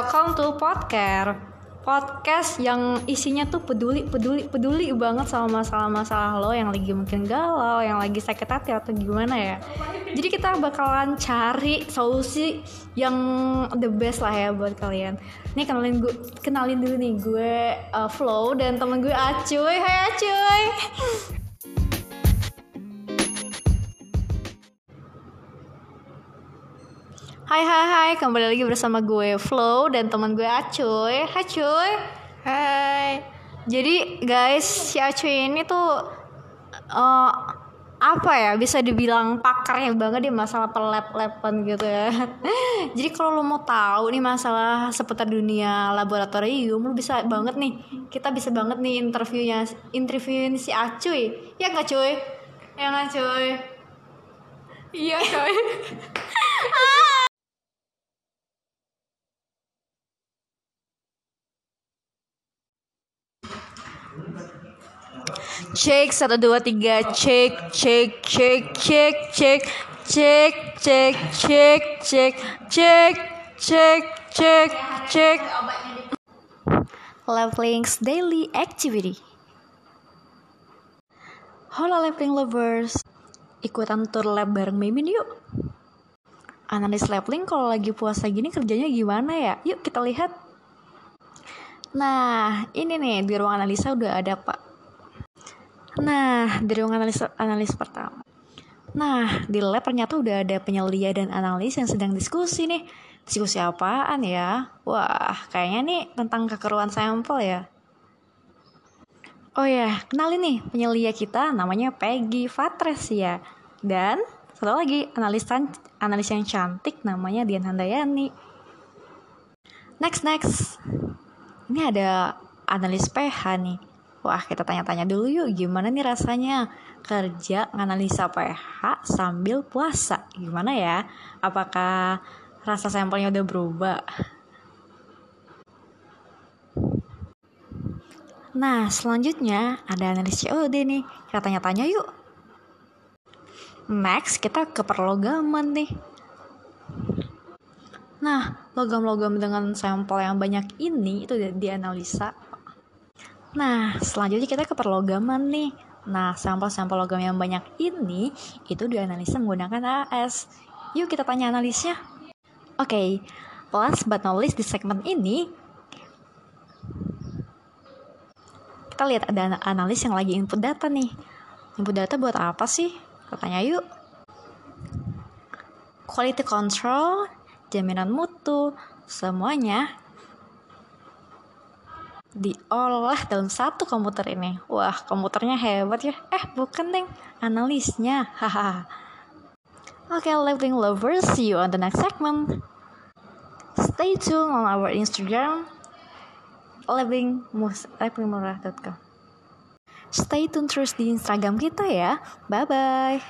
welcome to podcast podcast yang isinya tuh peduli peduli peduli banget sama masalah-masalah lo yang lagi mungkin galau yang lagi sakit hati atau gimana ya. Jadi kita bakalan cari solusi yang the best lah ya buat kalian. Nih kenalin gue kenalin dulu nih gue uh, Flow dan temen gue Acuy. Hai Acuy Hai hai hai, kembali lagi bersama gue Flow dan teman gue Acuy. Hai Cuy. Hai. Jadi guys, si Acuy ini tuh uh, apa ya? Bisa dibilang pakarnya banget di masalah pelep-lepan gitu ya. Jadi kalau lo mau tahu nih masalah seputar dunia laboratorium, lo bisa banget nih. Kita bisa banget nih interviewnya, interviewin si Acuy. Ya nggak Cuy? Ya nggak Cuy? Iya Cuy. Cek satu dua tiga cek cek cek cek cek cek cek cek cek cek cek cek cek Leveling's daily activity. Halo leveling lovers, ikutan tur lab bareng Mimin yuk. Analis leveling kalau lagi puasa gini kerjanya gimana ya? Yuk kita lihat. Nah, ini nih di ruang analisa udah ada Pak Nah, ruang analis analis pertama. Nah, di lab ternyata udah ada penyelia dan analis yang sedang diskusi nih. Diskusi apaan ya? Wah, kayaknya nih tentang kekeruan sampel ya. Oh ya, kenalin nih penyelia kita namanya Peggy Fatres ya. Dan satu lagi analis analis yang cantik namanya Dian Handayani. Next next. Ini ada analis PH nih Wah, kita tanya-tanya dulu yuk, gimana nih rasanya kerja nganalisa pH sambil puasa? Gimana ya? Apakah rasa sampelnya udah berubah? Nah, selanjutnya ada analis COD nih. Kita tanya-tanya yuk. Next, kita ke perlogaman nih. Nah, logam-logam dengan sampel yang banyak ini itu dianalisa Nah, selanjutnya kita ke perlogaman nih. Nah, sampel-sampel logam yang banyak ini itu dianalisa menggunakan AS. Yuk kita tanya analisnya. Oke, okay, last but not least di segmen ini kita lihat ada analis yang lagi input data nih. Input data buat apa sih? Katanya yuk. Quality control, jaminan mutu, semuanya diolah dalam satu komputer ini. Wah, komputernya hebat ya. Eh, bukan, Neng. Analisnya. Haha. Oke, okay, living lovers, see you on the next segment. Stay tuned on our Instagram livingmurah.com. Stay tune terus di Instagram kita ya. Bye bye.